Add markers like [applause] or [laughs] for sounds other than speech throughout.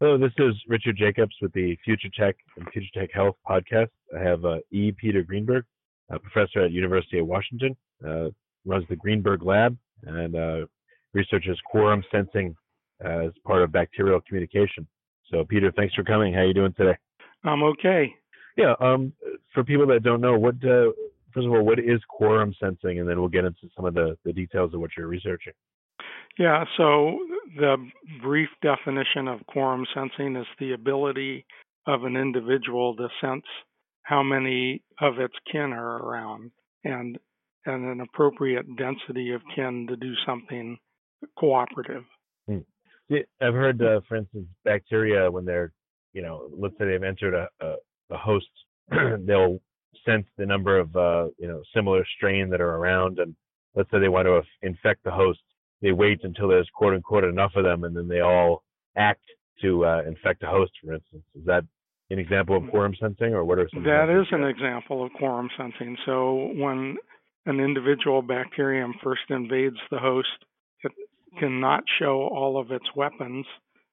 Hello, this is Richard Jacobs with the Future Tech and Future Tech Health podcast. I have uh, E. Peter Greenberg, a professor at University of Washington, uh, runs the Greenberg Lab and uh, researches quorum sensing as part of bacterial communication. So, Peter, thanks for coming. How are you doing today? I'm okay. Yeah. Um, for people that don't know, what uh, first of all, what is quorum sensing, and then we'll get into some of the, the details of what you're researching. Yeah, so the brief definition of quorum sensing is the ability of an individual to sense how many of its kin are around and and an appropriate density of kin to do something cooperative. Hmm. Yeah, I've heard, uh, for instance, bacteria when they're, you know, let's say they've entered a, a, a host, [clears throat] they'll sense the number of, uh, you know, similar strain that are around, and let's say they want to infect the host they wait until there's quote unquote enough of them, and then they all act to uh, infect a host. For instance, is that an example of quorum sensing, or what are some? That is an example of quorum sensing. So when an individual bacterium first invades the host, it cannot show all of its weapons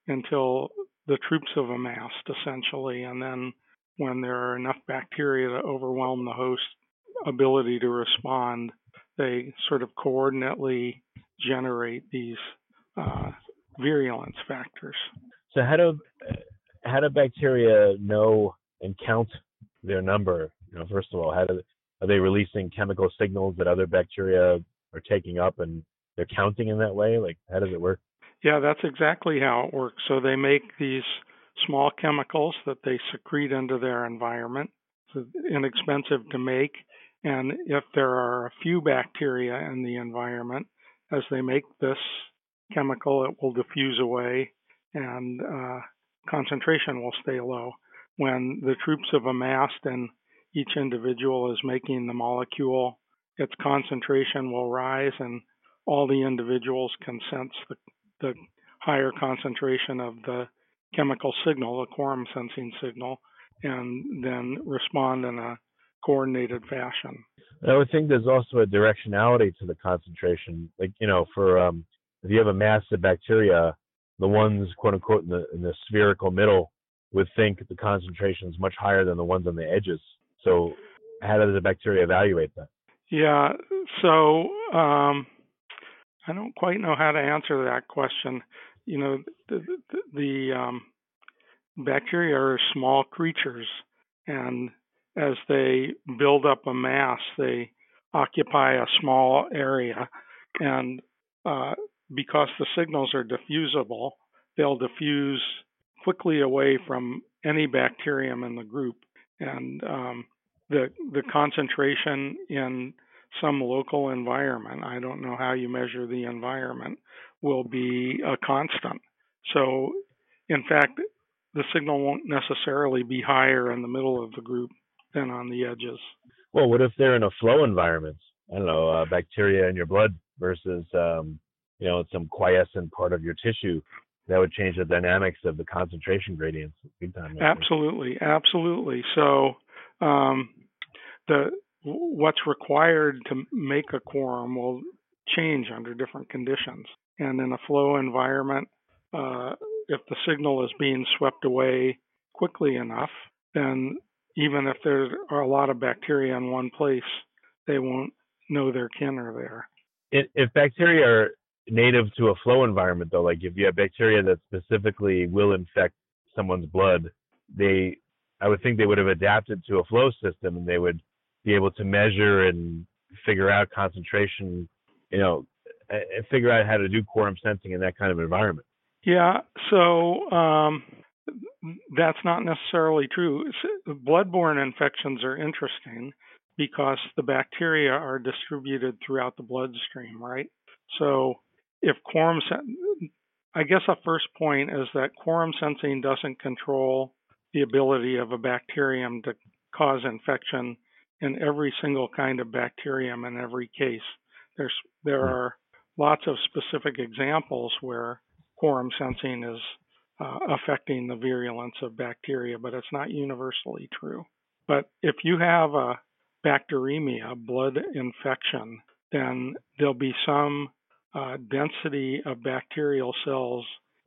until the troops have amassed, essentially, and then when there are enough bacteria to overwhelm the host ability to respond, they sort of coordinately generate these uh, virulence factors. So how do how do bacteria know and count their number? You know, first of all, how do are they releasing chemical signals that other bacteria are taking up and they're counting in that way? Like, how does it work? Yeah, that's exactly how it works. So they make these small chemicals that they secrete into their environment. It's inexpensive to make. And if there are a few bacteria in the environment, as they make this chemical, it will diffuse away and uh, concentration will stay low. When the troops have amassed and each individual is making the molecule, its concentration will rise and all the individuals can sense the, the higher concentration of the chemical signal, the quorum sensing signal, and then respond in a coordinated fashion. I would think there's also a directionality to the concentration. Like, you know, for um, if you have a mass of bacteria, the ones, quote unquote, in the, in the spherical middle would think the concentration is much higher than the ones on the edges. So, how does the bacteria evaluate that? Yeah, so um, I don't quite know how to answer that question. You know, the, the, the um, bacteria are small creatures, and as they build up a mass, they occupy a small area. And uh, because the signals are diffusible, they'll diffuse quickly away from any bacterium in the group. And um, the, the concentration in some local environment, I don't know how you measure the environment, will be a constant. So, in fact, the signal won't necessarily be higher in the middle of the group on the edges. Well, what if they're in a flow environment? I don't know, uh, bacteria in your blood versus, um, you know, some quiescent part of your tissue. That would change the dynamics of the concentration gradients big time. Absolutely, absolutely. So, um, the what's required to make a quorum will change under different conditions. And in a flow environment, uh, if the signal is being swept away quickly enough, then even if there are a lot of bacteria in one place, they won't know their kin are there. If bacteria are native to a flow environment, though, like if you have bacteria that specifically will infect someone's blood, they I would think they would have adapted to a flow system and they would be able to measure and figure out concentration, you know, and figure out how to do quorum sensing in that kind of environment. Yeah, so um, that's not necessarily true. Bloodborne infections are interesting because the bacteria are distributed throughout the bloodstream, right? So if quorum, I guess a first point is that quorum sensing doesn't control the ability of a bacterium to cause infection in every single kind of bacterium in every case. There's there hmm. are lots of specific examples where quorum sensing is uh, affecting the virulence of bacteria, but it's not universally true. But if you have a bacteremia, blood infection, then there'll be some uh, density of bacterial cells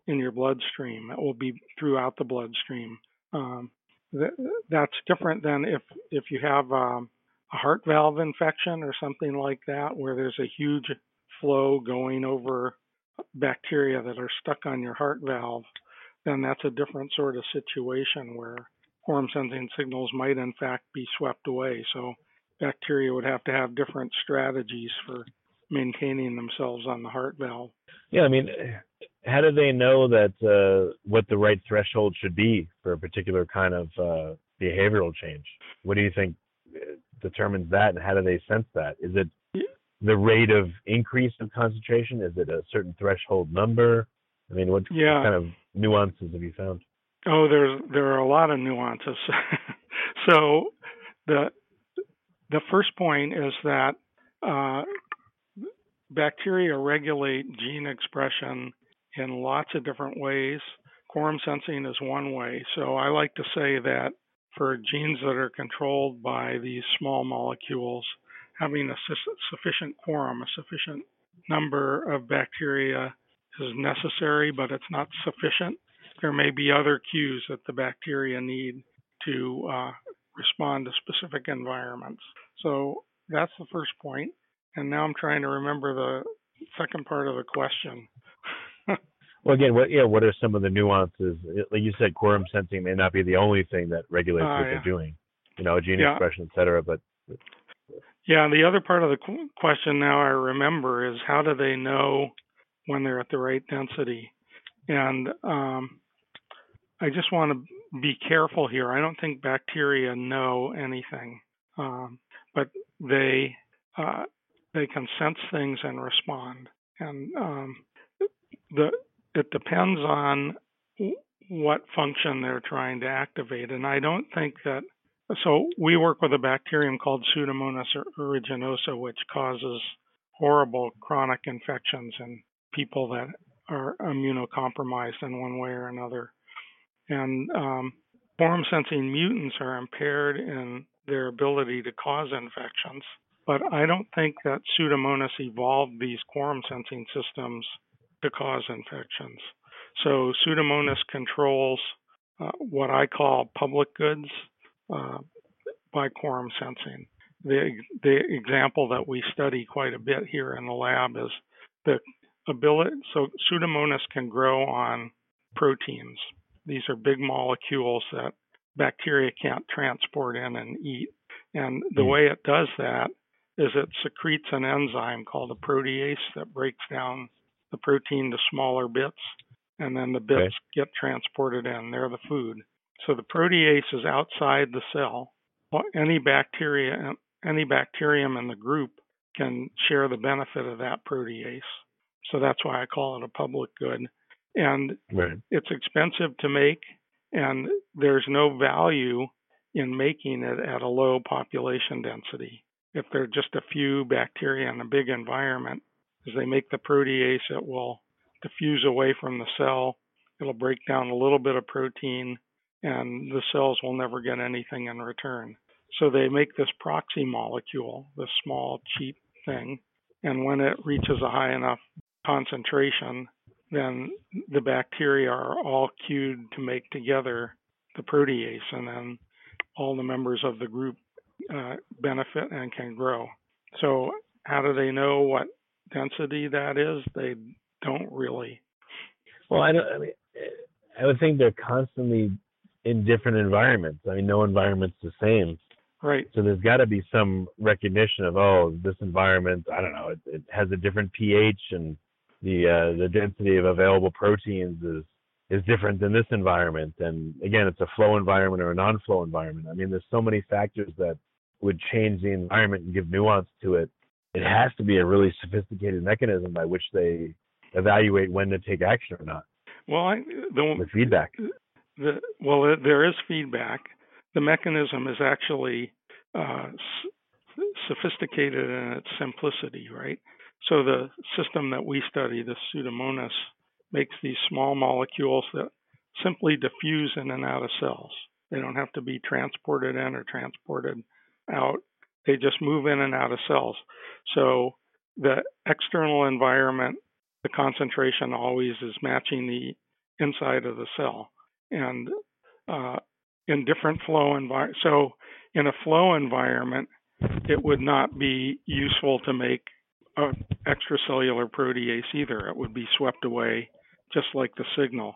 in your bloodstream. It will be throughout the bloodstream. Um, th- that's different than if if you have um, a heart valve infection or something like that, where there's a huge flow going over bacteria that are stuck on your heart valve. Then that's a different sort of situation where quorum sensing signals might in fact be swept away. So bacteria would have to have different strategies for maintaining themselves on the heart valve. Yeah, I mean, how do they know that uh, what the right threshold should be for a particular kind of uh, behavioral change? What do you think uh, determines that, and how do they sense that? Is it the rate of increase of concentration? Is it a certain threshold number? I mean, what yeah. kind of nuances have you found? Oh, there's there are a lot of nuances. [laughs] so the the first point is that uh, bacteria regulate gene expression in lots of different ways. Quorum sensing is one way. So I like to say that for genes that are controlled by these small molecules, having a sufficient quorum, a sufficient number of bacteria is necessary, but it's not sufficient. There may be other cues that the bacteria need to uh, respond to specific environments. So that's the first point. And now I'm trying to remember the second part of the question. [laughs] well, again, what yeah, what are some of the nuances? Like you said, quorum sensing may not be the only thing that regulates uh, what yeah. they're doing. You know, gene yeah. expression, et cetera. But yeah, the other part of the question now I remember is how do they know when they're at the right density? And um, I just want to be careful here. I don't think bacteria know anything, um, but they uh, they can sense things and respond. And um, the it depends on what function they're trying to activate. And I don't think that. So we work with a bacterium called Pseudomonas aeruginosa, which causes horrible chronic infections in people that are immunocompromised in one way or another. And um, quorum sensing mutants are impaired in their ability to cause infections. But I don't think that Pseudomonas evolved these quorum sensing systems to cause infections. So Pseudomonas controls uh, what I call public goods uh, by quorum sensing. The, the example that we study quite a bit here in the lab is the ability. So Pseudomonas can grow on proteins. These are big molecules that bacteria can't transport in and eat. And the mm. way it does that is it secretes an enzyme called a protease that breaks down the protein to smaller bits, and then the bits okay. get transported in. They're the food. So the protease is outside the cell. Any bacteria, any bacterium in the group can share the benefit of that protease. So that's why I call it a public good. And right. it's expensive to make, and there's no value in making it at a low population density if there are just a few bacteria in a big environment, as they make the protease, it will diffuse away from the cell. It'll break down a little bit of protein, and the cells will never get anything in return. So they make this proxy molecule, this small, cheap thing, and when it reaches a high enough concentration, then the bacteria are all cued to make together the protease, and then all the members of the group uh, benefit and can grow. So, how do they know what density that is? They don't really. Well, I don't. I mean, I would think they're constantly in different environments. I mean, no environment's the same. Right. So there's got to be some recognition of, oh, this environment, I don't know, it, it has a different pH and the uh, the density of available proteins is is different than this environment. And again, it's a flow environment or a non-flow environment. I mean, there's so many factors that would change the environment and give nuance to it. It has to be a really sophisticated mechanism by which they evaluate when to take action or not. Well, I, the, with feedback. The, well, there is feedback. The mechanism is actually uh, s- sophisticated in its simplicity, right? So the system that we study, the Pseudomonas, makes these small molecules that simply diffuse in and out of cells. They don't have to be transported in or transported out. They just move in and out of cells. So the external environment, the concentration always is matching the inside of the cell. And uh, in different flow environment, so in a flow environment, it would not be useful to make extracellular protease either. It would be swept away just like the signal.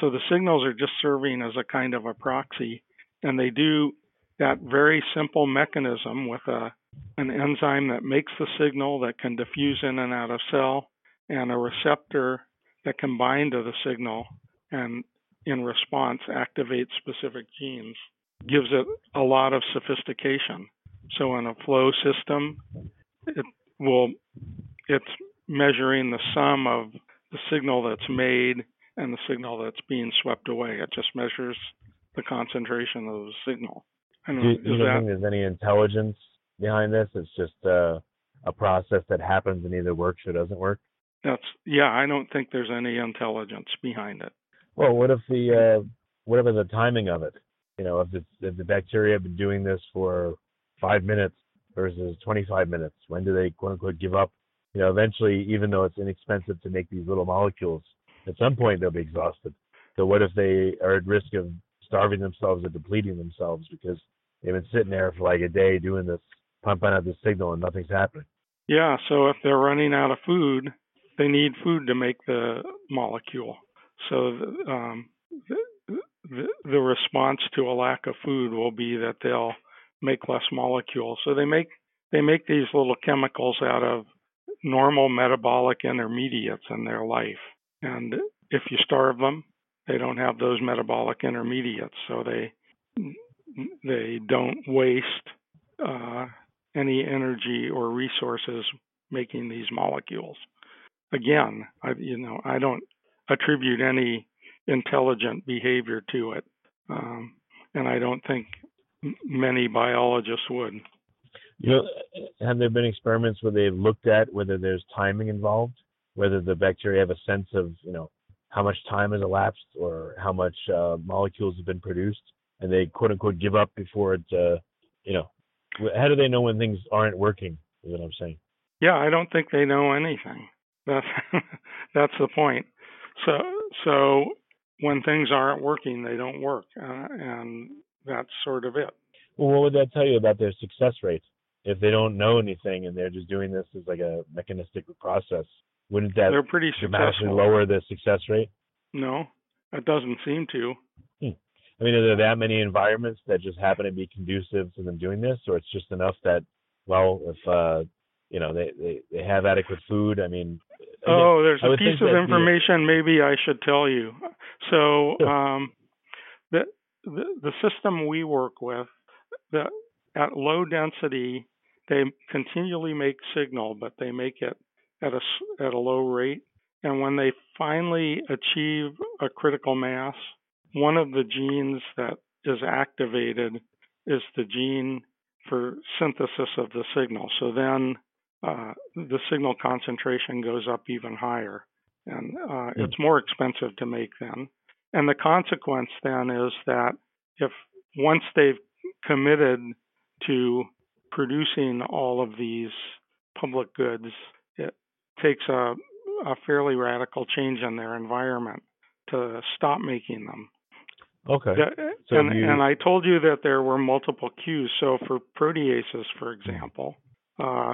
So the signals are just serving as a kind of a proxy, and they do that very simple mechanism with a an enzyme that makes the signal that can diffuse in and out of cell, and a receptor that can bind to the signal and in response activate specific genes gives it a lot of sophistication. So in a flow system, it will it's measuring the sum of the signal that's made and the signal that's being swept away. It just measures the concentration of the signal. And do, you don't that, think there's any intelligence behind this? It's just uh, a process that happens and either works or doesn't work. That's yeah. I don't think there's any intelligence behind it. Well, what if the uh, whatever the timing of it? You know, if, it's, if the bacteria have been doing this for five minutes versus 25 minutes, when do they quote unquote give up? You know, eventually, even though it's inexpensive to make these little molecules, at some point they'll be exhausted. So what if they are at risk of starving themselves or depleting themselves because they've been sitting there for like a day doing this, pumping out this signal and nothing's happening? Yeah. So if they're running out of food, they need food to make the molecule. So um, the, the, the response to a lack of food will be that they'll make less molecules. So they make they make these little chemicals out of normal metabolic intermediates in their life. And if you starve them, they don't have those metabolic intermediates, so they they don't waste uh, any energy or resources making these molecules. Again, I, you know, I don't attribute any intelligent behavior to it, um, and I don't think many biologists would. You know, have there been experiments where they've looked at whether there's timing involved, whether the bacteria have a sense of, you know, how much time has elapsed or how much uh, molecules have been produced, and they quote unquote give up before it, uh, you know, how do they know when things aren't working? Is what I'm saying. Yeah, I don't think they know anything. That's [laughs] that's the point. So so when things aren't working, they don't work, uh, and that's sort of it. Well, what would that tell you about their success rate? If they don't know anything and they're just doing this as like a mechanistic process, wouldn't that they're pretty dramatically lower the success rate? No, it doesn't seem to. Hmm. I mean, are there that many environments that just happen to be conducive to them doing this, or it's just enough that, well, if uh, you know they, they they have adequate food? I mean, oh, there's a piece of information the, maybe I should tell you. So, um, the, system we work with, the at low density, they continually make signal, but they make it at a at a low rate. And when they finally achieve a critical mass, one of the genes that is activated is the gene for synthesis of the signal. So then uh, the signal concentration goes up even higher, and uh, mm. it's more expensive to make then. And the consequence then is that if once they've committed to producing all of these public goods, it takes a, a fairly radical change in their environment to stop making them. Okay. So and, you... and I told you that there were multiple cues. So for proteases, for example, uh,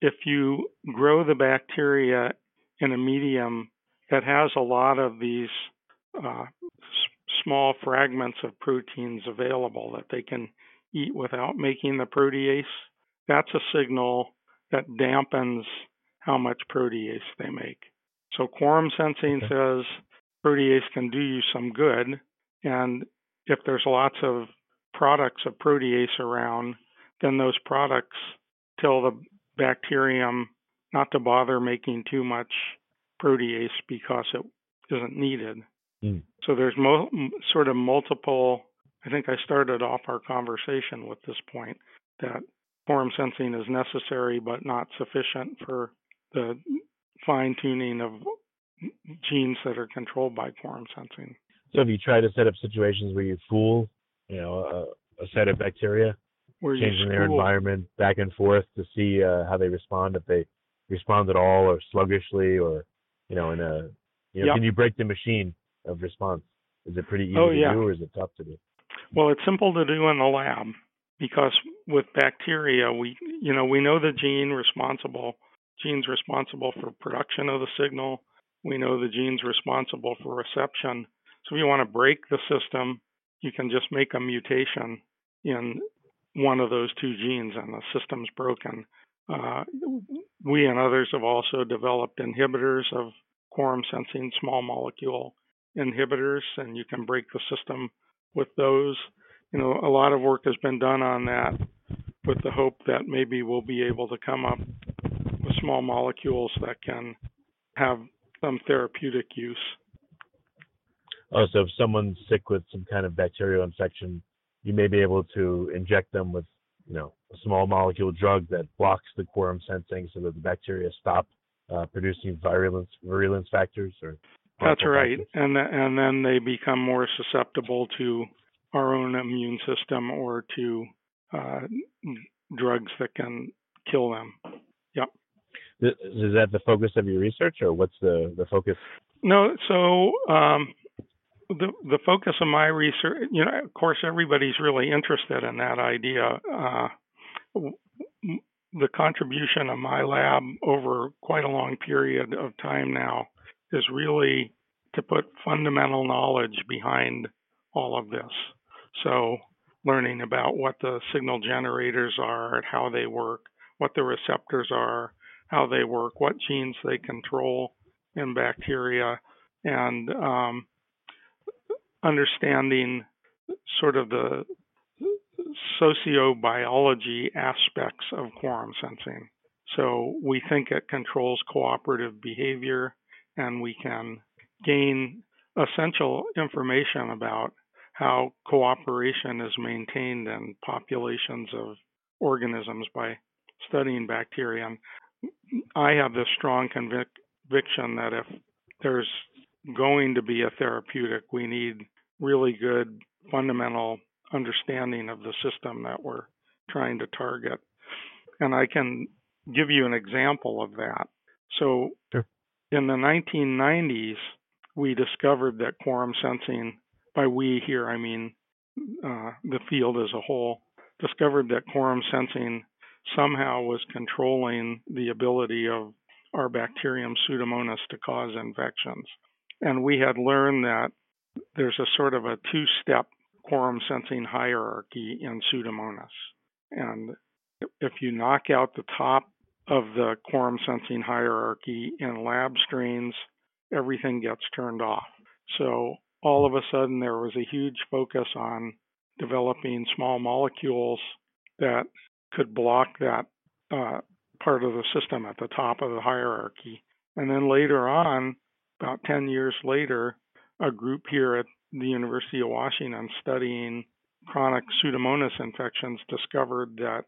if you grow the bacteria in a medium that has a lot of these uh, s- small fragments of proteins available that they can eat without making the protease, that's a signal that dampens how much protease they make. So quorum sensing says protease can do you some good, and if there's lots of products of protease around, then those products tell the bacterium not to bother making too much protease because it isn't needed. Mm. So there's mo- sort of multiple. I think I started off our conversation with this point that quorum sensing is necessary but not sufficient for the fine tuning of genes that are controlled by quorum sensing. So have you tried to set up situations where you fool, you know, a, a set of bacteria, Where you changing their environment back and forth to see uh, how they respond, if they respond at all, or sluggishly, or you know, in a, you know, Yep. can you break the machine of response? Is it pretty easy Oh, to do, or is it tough to do? Well, it's simple to do in the lab because with bacteria, we you know we know the gene responsible genes responsible for production of the signal. We know the genes responsible for reception. So if you want to break the system, you can just make a mutation in one of those two genes, and the system's broken. Uh, we and others have also developed inhibitors of quorum sensing small molecule inhibitors, and you can break the system with those. You know, a lot of work has been done on that with the hope that maybe we'll be able to come up with small molecules that can have some therapeutic use. Oh, so if someone's sick with some kind of bacterial infection, you may be able to inject them with, you know, a small molecule drug that blocks the quorum sensing so that the bacteria stop uh, producing virulence virulence factors or That's right, and th- and then they become more susceptible to our own immune system or to uh, drugs that can kill them. Th- Is that the focus of your research, or what's the the focus? No, so um, the the focus of my research, you know, of course, everybody's really interested in that idea. Uh, the contribution of my lab over quite a long period of time now is really to put fundamental knowledge behind all of this. So, learning about what the signal generators are, and how they work, what the receptors are, how they work, what genes they control in bacteria, and um, understanding sort of the sociobiology aspects of quorum sensing. So we think it controls cooperative behavior, and we can gain essential information about how cooperation is maintained in populations of organisms by studying bacteria. And I have this strong convic- conviction that if there's going to be a therapeutic, we need really good fundamental understanding of the system that we're trying to target. And I can give you an example of that. So, Sure. In the 1990s, we discovered that quorum sensing, by we here, I mean uh, the field as a whole, discovered that quorum sensing somehow was controlling the ability of our bacterium Pseudomonas to cause infections. And we had learned that there's a sort of a two step quorum sensing hierarchy in Pseudomonas. And if you knock out the top of the quorum sensing hierarchy in lab strains, everything gets turned off. So all of a sudden, there was a huge focus on developing small molecules that could block that uh, part of the system at the top of the hierarchy. And then later on, about 10 years later, a group here at the University of Washington studying chronic Pseudomonas infections discovered that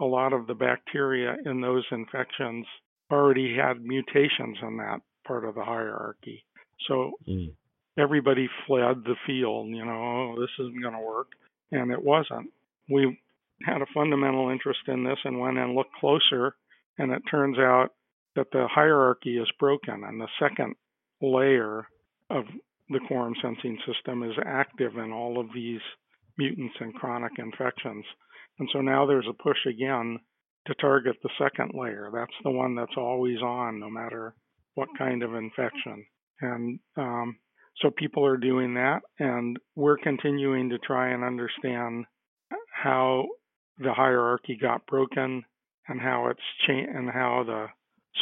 a lot of the bacteria in those infections already had mutations in that part of the hierarchy. So Mm. everybody fled the field, you know, oh, this isn't going to work. And it wasn't. We had a fundamental interest in this and went and looked closer, and it turns out that the hierarchy is broken, and the second layer of the quorum sensing system is active in all of these mutants and chronic infections. And so now there's a push again to target the second layer. That's the one that's always on, no matter what kind of infection. And um, so people are doing that, and we're continuing to try and understand how the hierarchy got broken and how it's changed and how the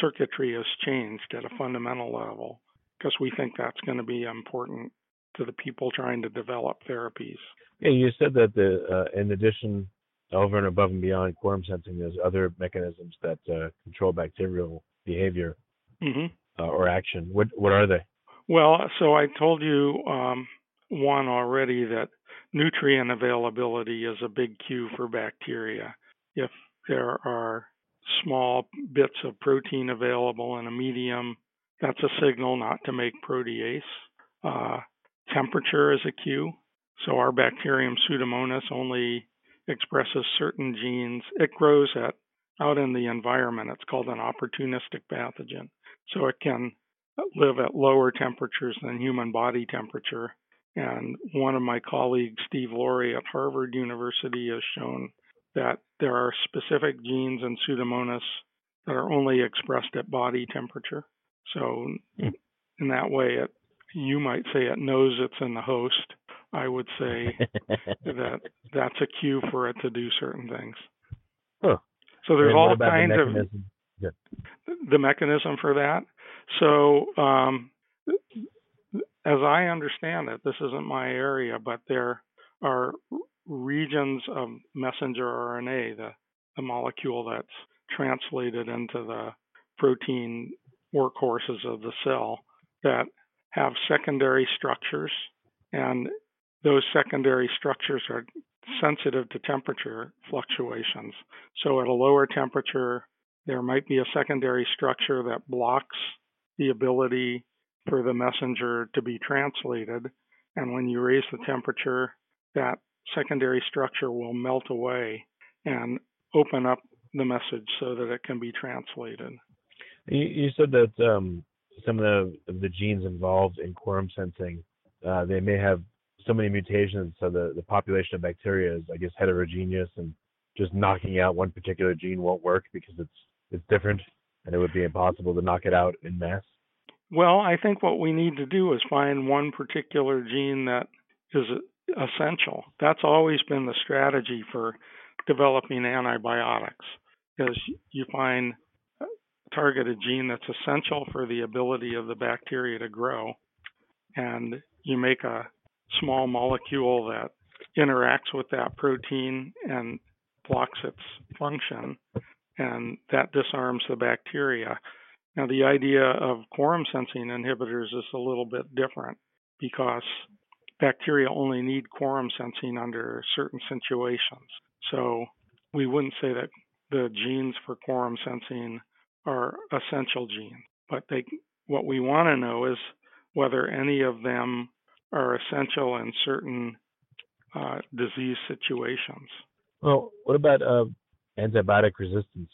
circuitry has changed at a fundamental level because we think that's going to be important to the people trying to develop therapies. Yeah, you said that the uh, in addition, over and above and beyond quorum sensing, there's other mechanisms that uh, control bacterial behavior mm-hmm. uh, or action. What what are they? Well, so I told you um, one already that nutrient availability is a big cue for bacteria. If there are small bits of protein available in a medium, that's a signal not to make protease. Uh, temperature is a cue. So our bacterium Pseudomonas only expresses certain genes. It grows at out in the environment. It's called an opportunistic pathogen. So it can live at lower temperatures than human body temperature. And one of my colleagues, Steve Laurie at Harvard University, has shown that there are specific genes in Pseudomonas that are only expressed at body temperature. So, hmm. in that way, it you might say it knows it's in the host. I would say [laughs] that that's a cue for it to do certain things. Huh. So there's all kinds the of yeah. the mechanism for that. So um, as I understand it, this isn't my area, but there are regions of messenger RNA, the, the molecule that's translated into the protein workhorses of the cell, that have secondary structures, and those secondary structures are sensitive to temperature fluctuations. So at a lower temperature, there might be a secondary structure that blocks the ability for the messenger to be translated. And when you raise the temperature, that secondary structure will melt away and open up the message so that it can be translated. You, said that um, some of the, the genes involved in quorum sensing, uh, they may have so many mutations, so the, the population of bacteria is, I guess, heterogeneous, and just knocking out one particular gene won't work because it's it's different, and it would be impossible to knock it out in mass. Well, I think what we need to do is find one particular gene that is essential. That's always been the strategy for developing antibiotics, because you find a targeted gene that's essential for the ability of the bacteria to grow, and you make a small molecule that interacts with that protein and blocks its function, and that disarms the bacteria. Now, the idea of quorum sensing inhibitors is a little bit different because bacteria only need quorum sensing under certain situations. So we wouldn't say that the genes for quorum sensing are essential genes, but they, what we want to know is whether any of them are essential in certain uh, disease situations. Well, what about uh, antibiotic resistance?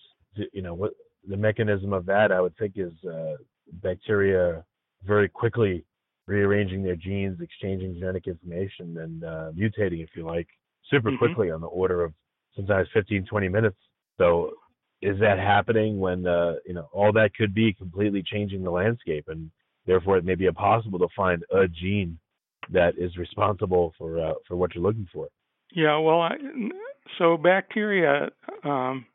You know, what the mechanism of that? I would think is uh, bacteria very quickly rearranging their genes, exchanging genetic information, and uh, mutating, if you like, super mm-hmm. quickly on the order of sometimes 15, 20 minutes. So, is that happening when uh, you know all that could be completely changing the landscape, and therefore it may be impossible to find a gene that is responsible for uh, for what you're looking for? Yeah, well, I, so bacteria um,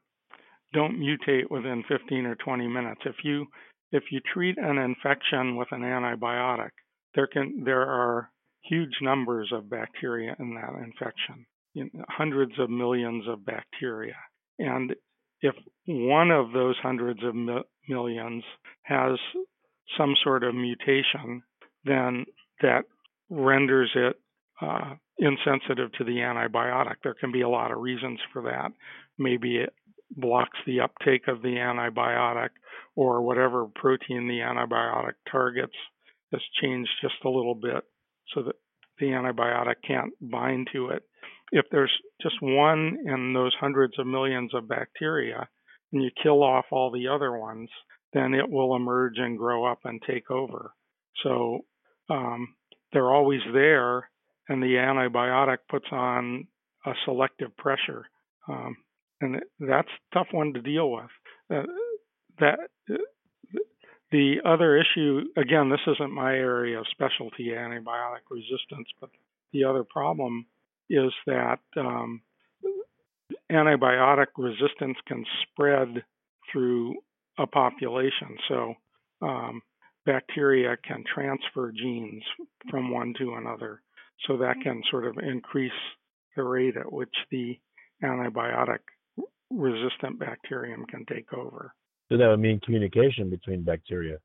don't mutate within 15 or 20 minutes. If you if you treat an infection with an antibiotic, there can there are huge numbers of bacteria in that infection, you know, hundreds of millions of bacteria, and if one of those hundreds of mi- millions has some sort of mutation, then that renders it uh, insensitive to the antibiotic. There can be a lot of reasons for that. Maybe it blocks the uptake of the antibiotic, or whatever protein the antibiotic targets has changed just a little bit so that the antibiotic can't bind to it. If there's just one in those hundreds of millions of bacteria and you kill off all the other ones, then it will emerge and grow up and take over. So um, they're always there, and the antibiotic puts on a selective pressure. Um, and that's a tough one to deal with. Uh, that the other issue, again, this isn't my area of specialty, antibiotic resistance, but the other problem is that um, antibiotic resistance can spread through a population. So um, bacteria can transfer genes from one to another. So that can sort of increase the rate at which the antibiotic resistant bacterium can take over. So that would mean communication between bacteria.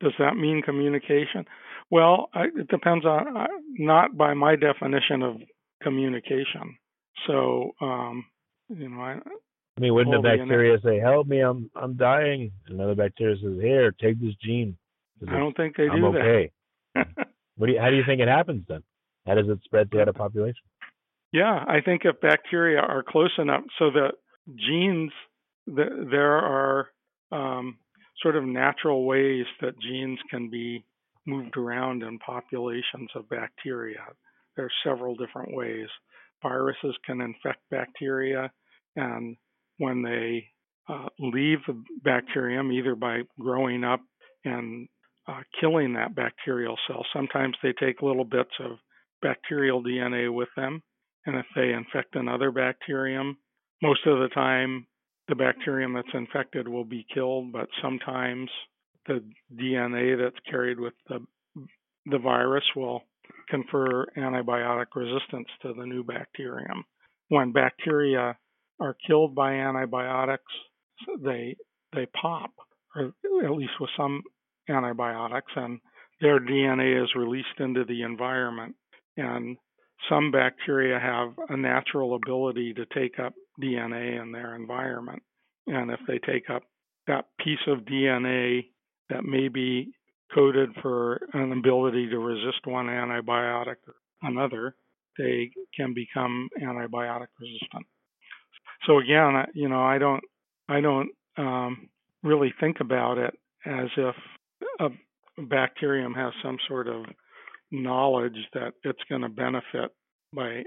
Does that mean communication? Well, I, it depends on uh, not by my definition of communication. So, um, you know, I, I mean, wouldn't a bacteria say, "Help me, I'm I'm dying"? Another bacteria says, "Here, take this gene." I don't think they do I'm okay. that. [laughs] what do you, how do you think it happens then? How does it spread throughout a population? Yeah, I think if bacteria are close enough, so the genes, the, there are um, sort of natural ways that genes can be moved around in populations of bacteria. There are several different ways. Viruses can infect bacteria, and when they uh, leave the bacterium, either by growing up and uh, killing that bacterial cell, sometimes they take little bits of bacterial DNA with them. And if they infect another bacterium, most of the time the bacterium that's infected will be killed, but sometimes the DNA that's carried with the the virus will confer antibiotic resistance to the new bacterium. When bacteria are killed by antibiotics, they they pop, or at least with some antibiotics, and their DNA is released into the environment. And some bacteria have a natural ability to take up DNA in their environment. And if they take up that piece of DNA that may be coded for an ability to resist one antibiotic or another, they can become antibiotic resistant. So again, you know, I don't, I don't um, really think about it as if a bacterium has some sort of knowledge that it's going to benefit by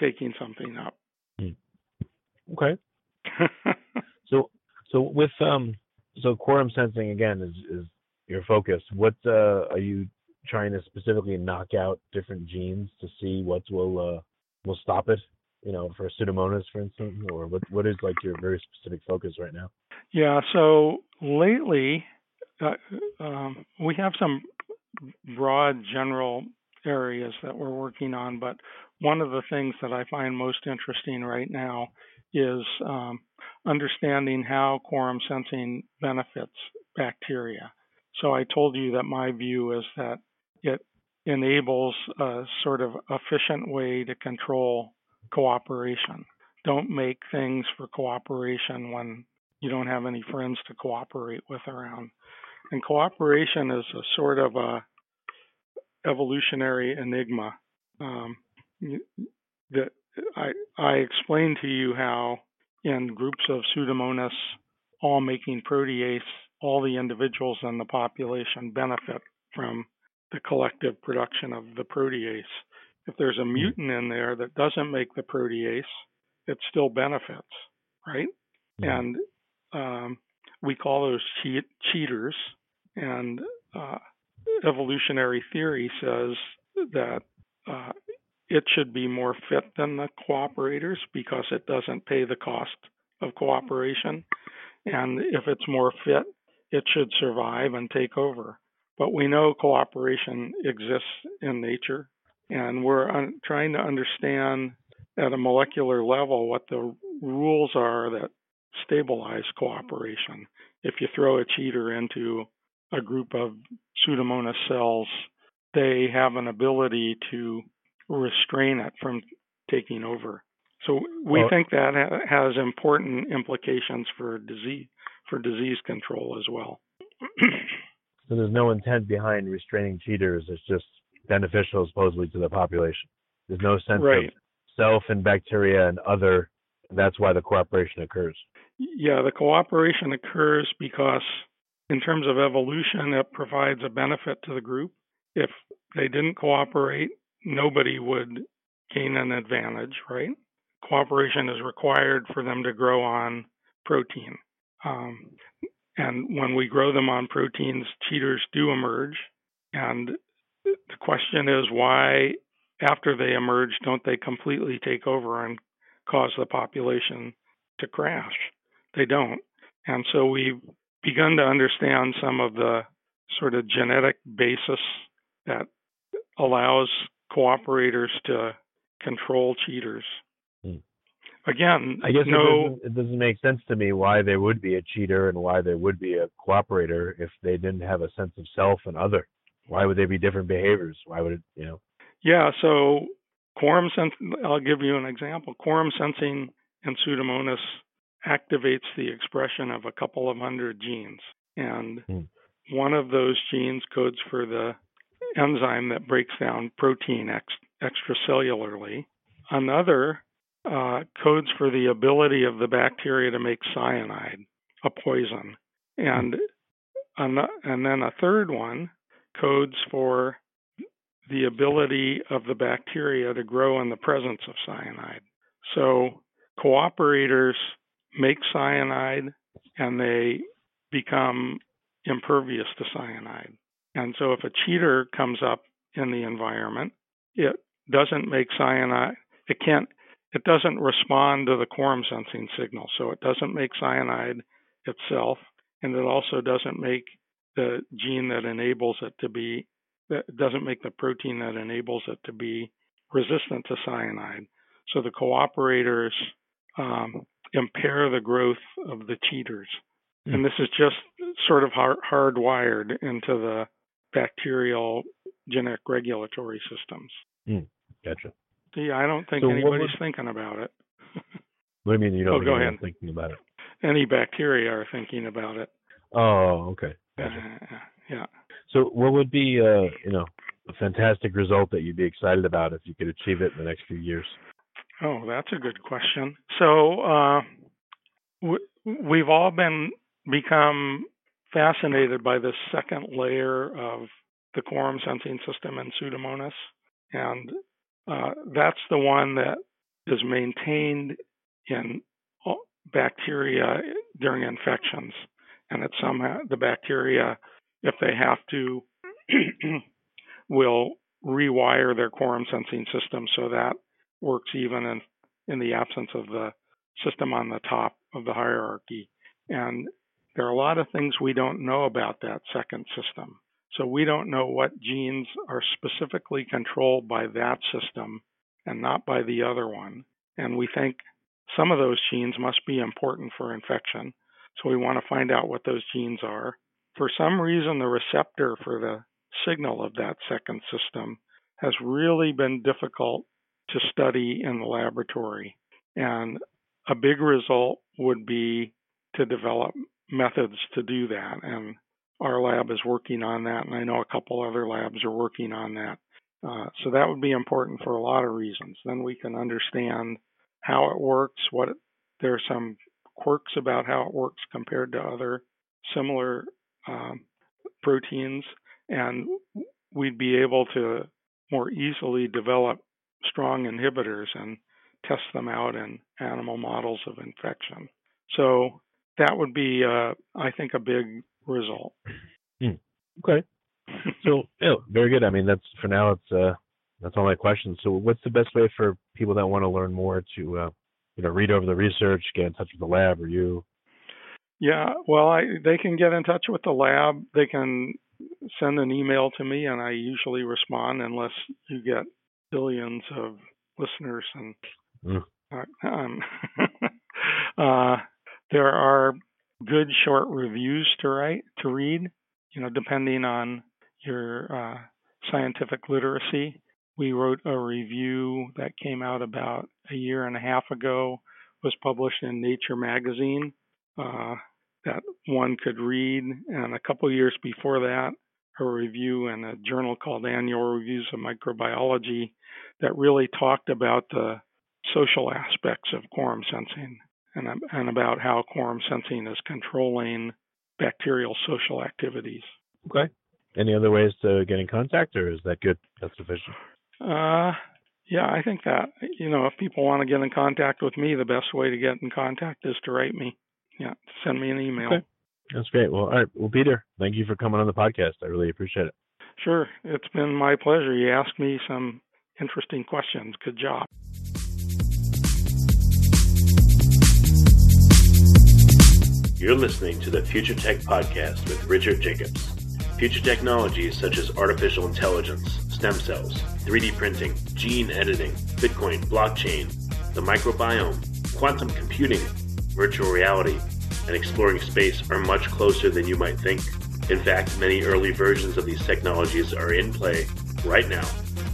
taking something up. Hmm. Okay. [laughs] so so with um so quorum sensing again is is your focus. What uh, are you trying to specifically knock out different genes to see what will uh, will stop it? You know, for Pseudomonas, for instance, or what what is like your very specific focus right now? Yeah. So lately, uh, um, we have some broad general areas that we're working on, but one of the things that I find most interesting right now is um, understanding how quorum sensing benefits bacteria. So I told you that my view is that it enables a sort of efficient way to control cooperation. Don't make things for cooperation when you don't have any friends to cooperate with around. And cooperation is a sort of a evolutionary enigma. Um, that I, I explained to you how in groups of Pseudomonas all making protease, all the individuals in the population benefit from the collective production of the protease. If there's a hmm. mutant in there that doesn't make the protease, it still benefits, right? Yeah. And um, we call those cheat, cheaters. And uh, evolutionary theory says that uh, it should be more fit than the cooperators because it doesn't pay the cost of cooperation. And if it's more fit, it should survive and take over. But we know cooperation exists in nature, and we're un- trying to understand at a molecular level what the rules are that stabilize cooperation. If you throw a cheater into a group of Pseudomonas cells, they have an ability to restrain it from taking over. So we well, think that has important implications for disease for disease control as well. so there's no intent behind restraining cheaters. It's just beneficial supposedly to the population. There's no sense right. of self and bacteria and other. That's why the cooperation occurs. Yeah, the cooperation occurs because in terms of evolution, it provides a benefit to the group. If they didn't cooperate, nobody would gain an advantage, right? Cooperation is required for them to grow on protein. Um, And when we grow them on proteins, cheaters do emerge. And the question is why, after they emerge, don't they completely take over and cause the population to crash? They don't. And so we've begun to understand some of the sort of genetic basis that allows cooperators to control cheaters. Hmm. Again, I guess no, it, doesn't, it doesn't make sense to me why there would be a cheater and why there would be a cooperator if they didn't have a sense of self and other. Why would they be different behaviors? Why would it, you know? Yeah, so quorum sense. I'll give you an example. Quorum sensing in Pseudomonas activates the expression of a couple of hundred genes, and hmm. one of those genes codes for the enzyme that breaks down protein ex- extracellularly. Another uh, codes for the ability of the bacteria to make cyanide, a poison, and and then a third one codes for the ability of the bacteria to grow in the presence of cyanide. So cooperators make cyanide and they become impervious to cyanide. And so if a cheater comes up in the environment, it doesn't make cyanide, it can't, it doesn't respond to the quorum sensing signal. So it doesn't make cyanide itself, and it also doesn't make the gene that enables it to be, that doesn't make the protein that enables it to be resistant to cyanide. So the cooperators um, impair the growth of the cheaters. Mm. And this is just sort of hard, hardwired into the bacterial genetic regulatory systems. Mm. Gotcha. Yeah, I don't think so anybody's would, thinking about it. [laughs] what do you mean you don't oh, go ahead. thinking about it? Any bacteria are thinking about it. Oh, okay. Gotcha. Uh, yeah. So, what would be, uh, you know, a fantastic result that you'd be excited about if you could achieve it in the next few years? Oh, that's a good question. So uh, we've all been become fascinated by this second layer of the quorum sensing system in Pseudomonas, and uh, that's the one that is maintained in bacteria during infections, and it's somehow the bacteria, if they have to, [clears throat] will rewire their quorum sensing system so that works even in, in the absence of the system on the top of the hierarchy. And there are a lot of things we don't know about that second system. So we don't know what genes are specifically controlled by that system and not by the other one. And we think some of those genes must be important for infection. So we want to find out what those genes are. For some reason, the receptor for the signal of that second system has really been difficult to study in the laboratory. And a big result would be to develop methods to do that. And our lab is working on that, and I know a couple other labs are working on that. Uh, so that would be important for a lot of reasons. Then we can understand how it works. What there are some quirks about how it works compared to other similar um, proteins, and we'd be able to more easily develop strong inhibitors and test them out in animal models of infection. So that would be, uh, I think, a big result. Hmm. Okay. so yeah, very good. I mean, that's for now. It's uh, that's all my questions. So, what's the best way for people that want to learn more to, uh, you know, read over the research, get in touch with the lab or you? Yeah, well, I, they can get in touch with the lab. They can send an email to me, and I usually respond unless you get billions of listeners and mm. um, [laughs] uh, there are good short reviews to write to read you know depending on your uh, scientific literacy we wrote a review that came out about a year and a half ago was published in nature magazine uh, that one could read and a couple years before that a review in a journal called Annual Reviews of Microbiology that really talked about the social aspects of quorum sensing and, and about how quorum sensing is controlling bacterial social activities. Okay. Any other ways to get in contact, or is that good? That's sufficient. Uh, yeah, I think that you know, if people want to get in contact with me, the best way to get in contact is to write me. Yeah, send me an email. Okay. That's great. Well, all right. Well, Peter, thank you for coming on the podcast. I really appreciate it. Sure. It's been my pleasure. You asked me some interesting questions. Good job. You're listening to the Future Tech Podcast with Richard Jacobs. Future technologies such as artificial intelligence, stem cells, 3D printing, gene editing, Bitcoin, blockchain, the microbiome, quantum computing, virtual reality, and exploring space are much closer than you might think. In fact, many early versions of these technologies are in play right now,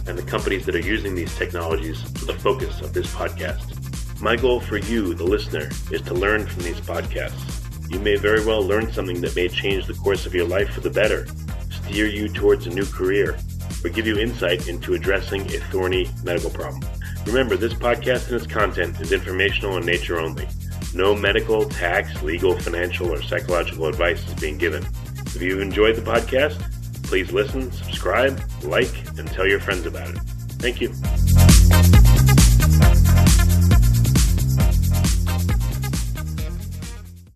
and the companies that are using these technologies are the focus of this podcast. My goal for you, the listener, is to learn from these podcasts. You may very well learn something that may change the course of your life for the better, steer you towards a new career, or give you insight into addressing a thorny medical problem. Remember, this podcast and its content is informational in nature only. No medical, tax, legal, financial, or psychological advice is being given. If you've enjoyed the podcast, please listen, subscribe, like, and tell your friends about it. Thank you.